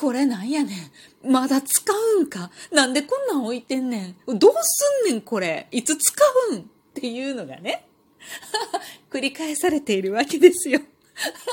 これなんやねん。まだ使うんかなんでこんなん置いてんねん。どうすんねんこれ。いつ使うん？っていうのがね。繰り返されているわけですよ。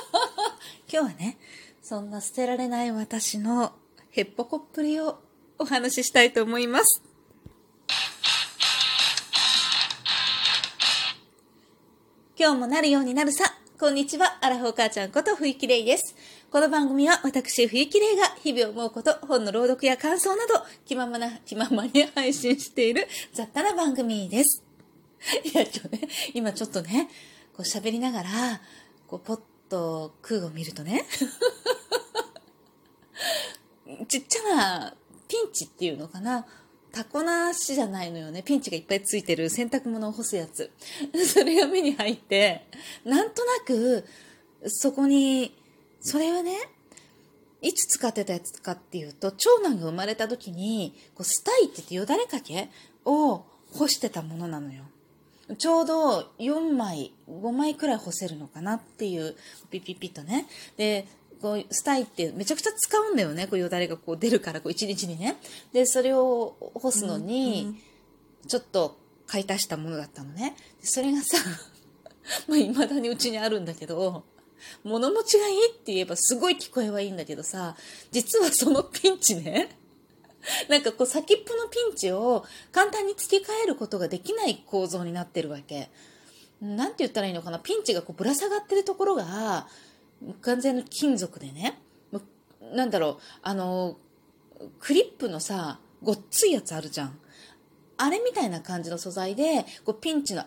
今日はね、そんな捨てられない私のヘッポコっぷりをお話ししたいと思います。今日もなるようになるさ。こんにちは。アラフォー母ちゃんこと冬木玲です。この番組は私冬木玲が日々思うこと、本の朗読や感想など、気ままな、気ままに配信している 雑多な番組です。いや、今日ね、今ちょっとね、こう喋りながら、こうポッと空を見るとね、ちっちゃなピンチっていうのかな。タコなしじゃないのよね。ピンチがいっぱいついてる洗濯物を干すやつ。それが目に入って、なんとなく、そこに、それはね、いつ使ってたやつかっていうと、長男が生まれた時に、こうスタイって言ってよだれかけを干してたものなのよ。ちょうど4枚、5枚くらい干せるのかなっていう、ピピピッとね。で、こう、スタイってめちゃくちゃ使うんだよね。こうよだれがこう出るから、こう一日にね。で、それを干すのに、ちょっと買い足したものだったのね。それがさ、まあ未だにうちにあるんだけど、物持ちがいいって言えばすごい聞こえはいいんだけどさ、実はそのピンチね、なんかこう先っぽのピンチを簡単に付け替えることができない構造になってるわけ。なんて言ったらいいのかなピンチがこうぶら下がってるところが、完全の金属でね、なんだろう、あの、クリップのさ、ごっついやつあるじゃん。あれみたいな感じの素材で、こうピンチの、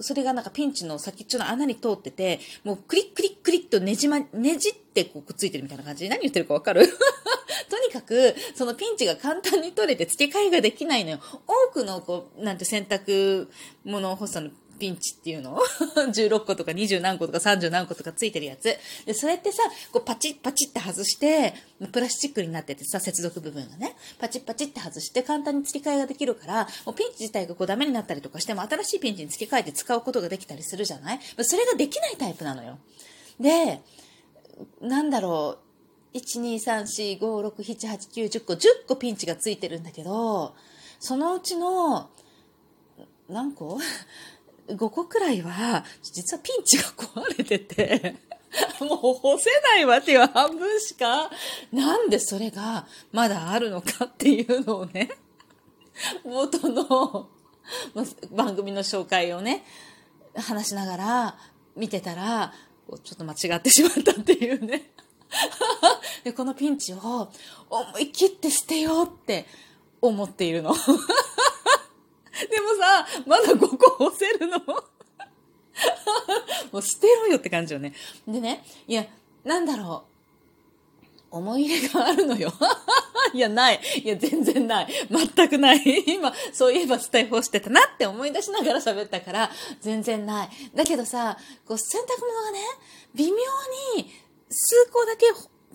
それがなんかピンチの先っちょの穴に通ってて、もうクリックリックリッとねじま、ねじってこうくっついてるみたいな感じ何言ってるかわかる？とにかく、そのピンチが簡単に取れて付け替えができないのよ。多くのこう、なんて洗濯物を干すのピンチっていうの ?16 個とか20何個とか30何個とかついてるやつ。で、それってさ、こうパチッパチッって外して、プラスチックになっててさ、接続部分がね、パチッパチッって外して簡単に付け替えができるから、もうピンチ自体がこうダメになったりとかしても、新しいピンチに付け替えて使うことができたりするじゃない？それができないタイプなのよ。で、なんだろう、1、2、3、4、5、6、7、8、9、10個、10個ピンチがついてるんだけど、そのうちの、何個？5個くらいは、実はピンチが壊れてて、もう干せないわっていう半分しか、なんでそれがまだあるのかっていうのをね、元の番組の紹介をね、話しながら見てたら、ちょっと間違ってしまったっていうね。で、このピンチを思い切って捨てようって思っているの。でもさ、まだ5個押せるの？もう捨てろよって感じよね。でね、いや、なんだろう。思い入れがあるのよ。いや、ない。いや、全然ない。全くない。今、そういえばスタイフをしてたなって思い出しながら喋ったから、全然ない。だけどさ、こう、洗濯物がね、微妙に数個だけ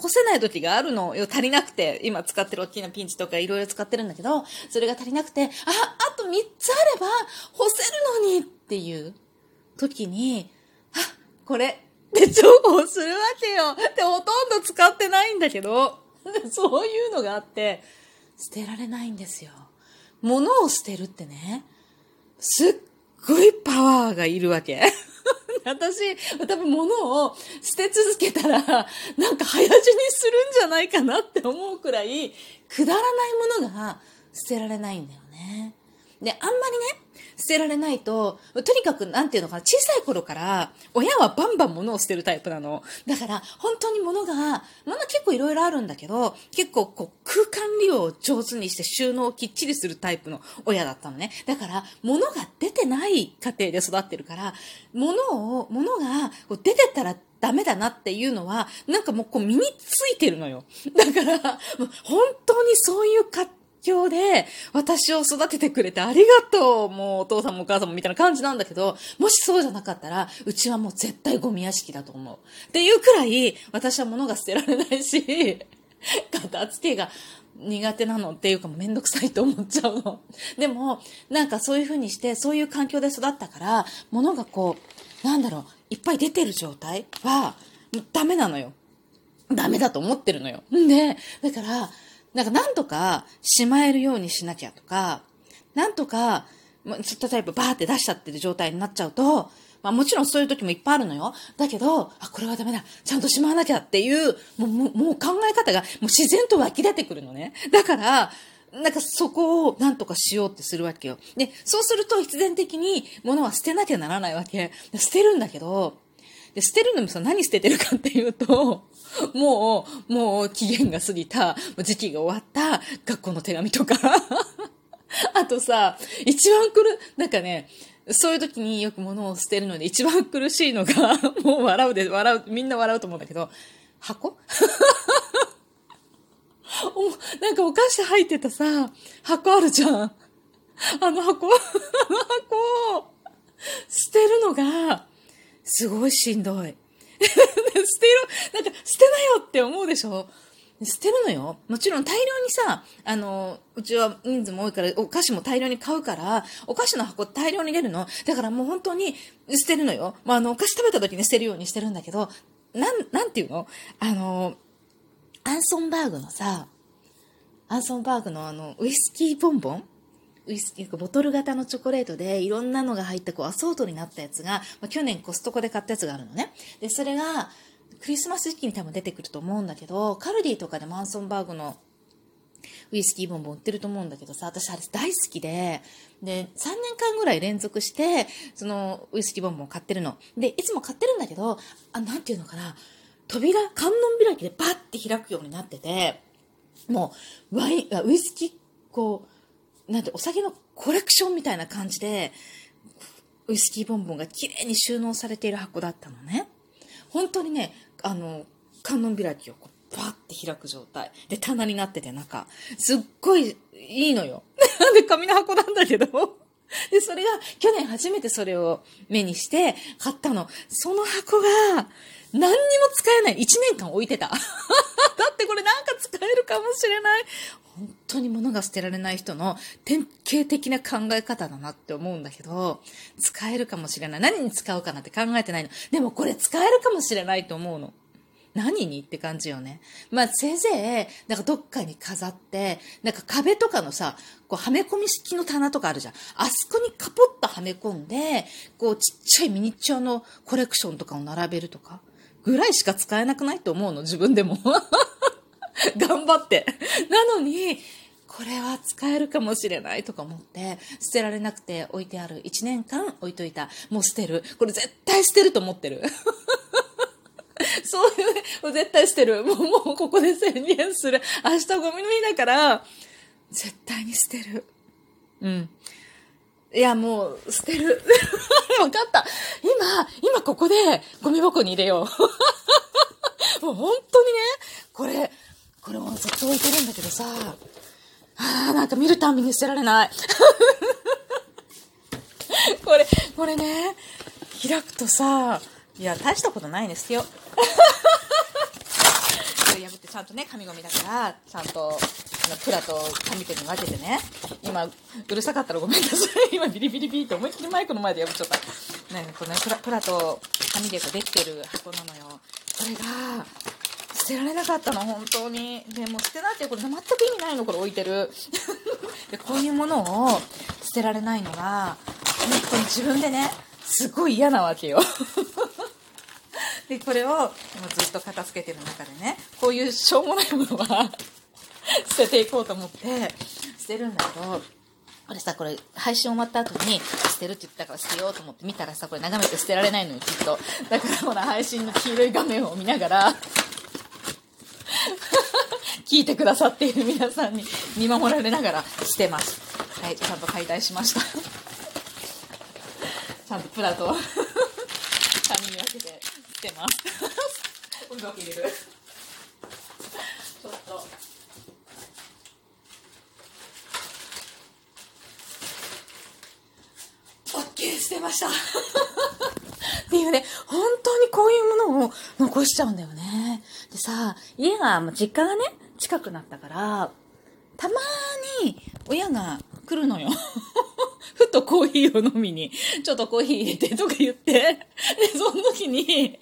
干せない時があるのよ。足りなくて。今使ってる大きなピンチとかいろいろ使ってるんだけど、それが足りなくて、あ、あと3つあれば干せるのにっていう時に、あ、これ、で重宝するわけよ。で、ほとんど使ってないんだけど、そういうのがあって、捨てられないんですよ。物を捨てるってね、すっごいパワーがいるわけ。私、多分物を捨て続けたら、なんか早死にするんじゃないかなって思うくらい、くだらないものが捨てられないんだよね。で、あんまりね、捨てられないと、とにかく、なんていうのかな、小さい頃から、親はバンバン物を捨てるタイプなの。だから、本当に物が、物結構いろいろあるんだけど、結構こう、空間利用を上手にして収納をきっちりするタイプの親だったのね。だから、物が出てない家庭で育ってるから、物を、物がこう出てたらダメだなっていうのは、なんかもうこう身についてるのよ。だから、本当にそういう家境で私を育ててくれてありがとうもうお父さんもお母さんもみたいな感じなんだけど、もしそうじゃなかったら、うちはもう絶対ゴミ屋敷だと思う。っていうくらい、私は物が捨てられないし、片付けが苦手なのっていうかもめんどくさいと思っちゃうの。でも、なんかそういう風にして、そういう環境で育ったから、物がこう、なんだろう、いっぱい出てる状態は、ダメなのよ。ダメだと思ってるのよ。んで、だから、なんかなんとかしまえるようにしなきゃとか、なんとか、例えばバーって出しちゃってる状態になっちゃうと、まあもちろんそういう時もいっぱいあるのよ。だけど、あ、これはダメだ。ちゃんとしまわなきゃっていう、もう、もうもう考え方がもう自然と湧き出てくるのね。だから、なんかそこをなんとかしようってするわけよ。で、そうすると必然的に物は捨てなきゃならないわけ。捨てるんだけど、で、捨てるのもさ、何捨ててるかっていうと、もう、もう期限が過ぎた、時期が終わった学校の手紙とか。あとさ、一番来る、なんかね、そういう時によく物を捨てるので一番苦しいのが、もう笑うで、笑う、みんな笑うと思うんだけど、箱？おなんかお菓子入ってたさ、箱あるじゃん。あの箱、あの箱を捨てるのが、すごいしんどい。捨てる、なんか捨てなよって思うでしょ？捨てるのよ。もちろん大量にさ、あの、うちは人数も多いから、お菓子も大量に買うから、お菓子の箱大量に出るの？だからもう本当に捨てるのよ。まあ、あの、お菓子食べた時に捨てるようにしてるんだけど、なん、なんていうの？あの、アンソンバーグのさ、アンソンバーグのあの、ウイスキーボンボン？ウイスキー、ボトル型のチョコレートでいろんなのが入ったこうアソートになったやつが、まあ、去年コストコで買ったやつがあるのね。で、それが、クリスマス時期に多分出てくると思うんだけど、カルディとかでマンソンバーグのウイスキーボンボン売ってると思うんだけどさ、私あれ大好きで、で、3年間ぐらい連続して、そのウイスキーボンボン買ってるの。で、いつも買ってるんだけど、あ、なんていうのかな、扉、観音開きでバッて開くようになってて、もう、ワイン、ウイスキー、こう、なんて、お酒のコレクションみたいな感じで、ウイスキーボンボンが綺麗に収納されている箱だったのね。本当にね、あの、観音開きをこう、バーって開く状態。で、棚になってて中、すっごいいいのよ。な んで、紙の箱なんだけど。で、それが、去年初めてそれを目にして買ったの。その箱が、何にも使えない。1年間置いてた。だってこれなんか使えるかもしれない。本当に物が捨てられない人の典型的な考え方だなって思うんだけど、使えるかもしれない。何に使うかなって考えてないの。でもこれ使えるかもしれないと思うの。何にって感じよね。まあ、せいぜい、なんかどっかに飾って、なんか壁とかのさ、こう、はめ込み式の棚とかあるじゃん。あそこにカポッとはめ込んで、こう、ちっちゃいミニチュアのコレクションとかを並べるとか、ぐらいしか使えなくないと思うの、自分でも。頑張って。なのに、これは使えるかもしれないとか思って、捨てられなくて置いてある。1年間置いといた。もう捨てる。これ絶対捨てると思ってる。そういう、絶対捨てる。もう、もうここで宣言する。明日ゴミの日だから、絶対に捨てる。うん。いや、もう、捨てる。わかった。今、今ここでゴミ箱に入れよう。もう本当にね、これ、これもずっと置いてるんだけどさ、あーなんか見るたんびに捨てられない。これ、これね、開くとさ、いや、大したことないね、捨てよ。これ破ってちゃんとね、紙ゴミだから、ちゃんと、あの、プラと紙ペンに分けてね。今、うるさかったらごめんなさい。今、ビリビリビリって思いっきりマイクの前で破っちゃった。ね、これね、プラプラと紙でできてる箱なのよ。これが、てられなかったの、本当に。でも捨てなってこれ全く意味ないの、これ置いてる。で、こういうものを捨てられないのが、本当に自分でね、すごい嫌なわけよ。で、これをずっと片付けてる中でね、こういうしょうもないものは 捨てていこうと思って捨てるんだけど、これさ、これ配信終わった後に捨てるって言ったから捨てようと思って見たらさ、これ眺めて捨てられないのよ、きっと。だからほら、配信の黄色い画面を見ながら聞いてくださっている皆さんに見守られながらしてます。はい、ちゃんと解体しました。ちゃんとプラと紙に分けて捨てます。ちょっと。オッケー捨てましたっていうね、本当にこういうものを残しちゃうんだよね。でさ、家が、実家がね、近くなったから、たまに親が来るのよ。ふとコーヒーを飲みに、ちょっとコーヒー入れてとか言って、で、その時に、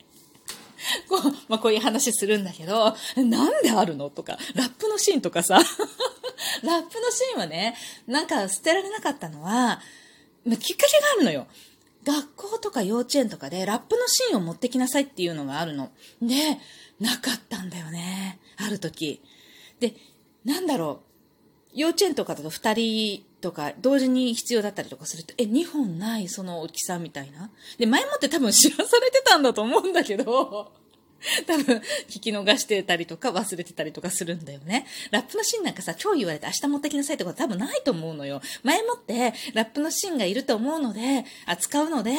こう、まあ、こういう話するんだけど、なんであるのとか、ラップのシーンとかさ、ラップのシーンはね、なんか捨てられなかったのは、まあ、きっかけがあるのよ。学校とか幼稚園とかでラップのシーンを持ってきなさいっていうのがあるの。で、なかったんだよね。ある時。で、なんだろう。幼稚園とかだと2人とか同時に必要だったりとかすると、え、2本ないその大きさみたいな。で、前もって多分知らされてたんだと思うんだけど、多分、聞き逃してたりとか忘れてたりとかするんだよね。ラップのシーンなんかさ、今日言われて明日持ってきなさいってことは多分ないと思うのよ。前もってラップのシーンがいると思うので、扱うので、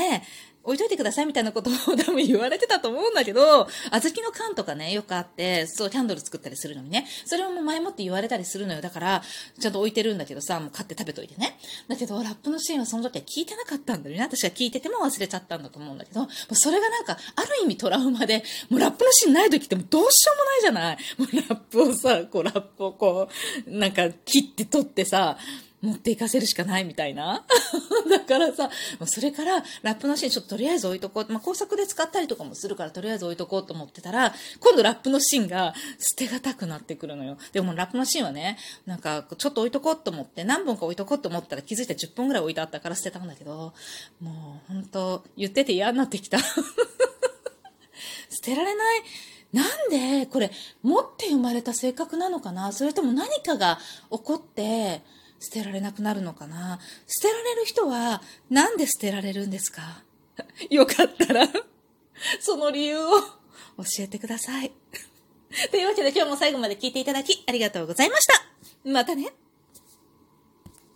置いといてくださいみたいなことを多分言われてたと思うんだけど、小豆の缶とかね、よくあって、そう、キャンドル作ったりするのにね、それをもう前もって言われたりするのよ。だから、ちゃんと置いてるんだけどさ、もう買って食べといてね。だけど、ラップのシーンはその時は聞いてなかったんだよね。私は聞いてても忘れちゃったんだと思うんだけど、それがなんか、ある意味トラウマで、もうラップのシーンない時ってもうどうしようもないじゃないもうラップをさ、こう、ラップをこう、なんか切って取ってさ、持っていかせるしかないみたいな。だからさ、それからラップのシーンちょっととりあえず置いとこう。まあ、工作で使ったりとかもするからとりあえず置いとこうと思ってたら、今度ラップのシーンが捨てがたくなってくるのよ。でもラップのシーンはね、なんかちょっと置いとこうと思って、何本か置いとこうと思ったら気づいて10本ぐらい置いてあったから捨てたんだけど、もう本当言ってて嫌になってきた。捨てられない。なんでこれ持って生まれた性格なのかな？それとも何かが起こって、捨てられなくなるのかな？捨てられる人はなんで捨てられるんですか？よかったら その理由を教えてください。というわけで今日も最後まで聞いていただきありがとうございました。またね。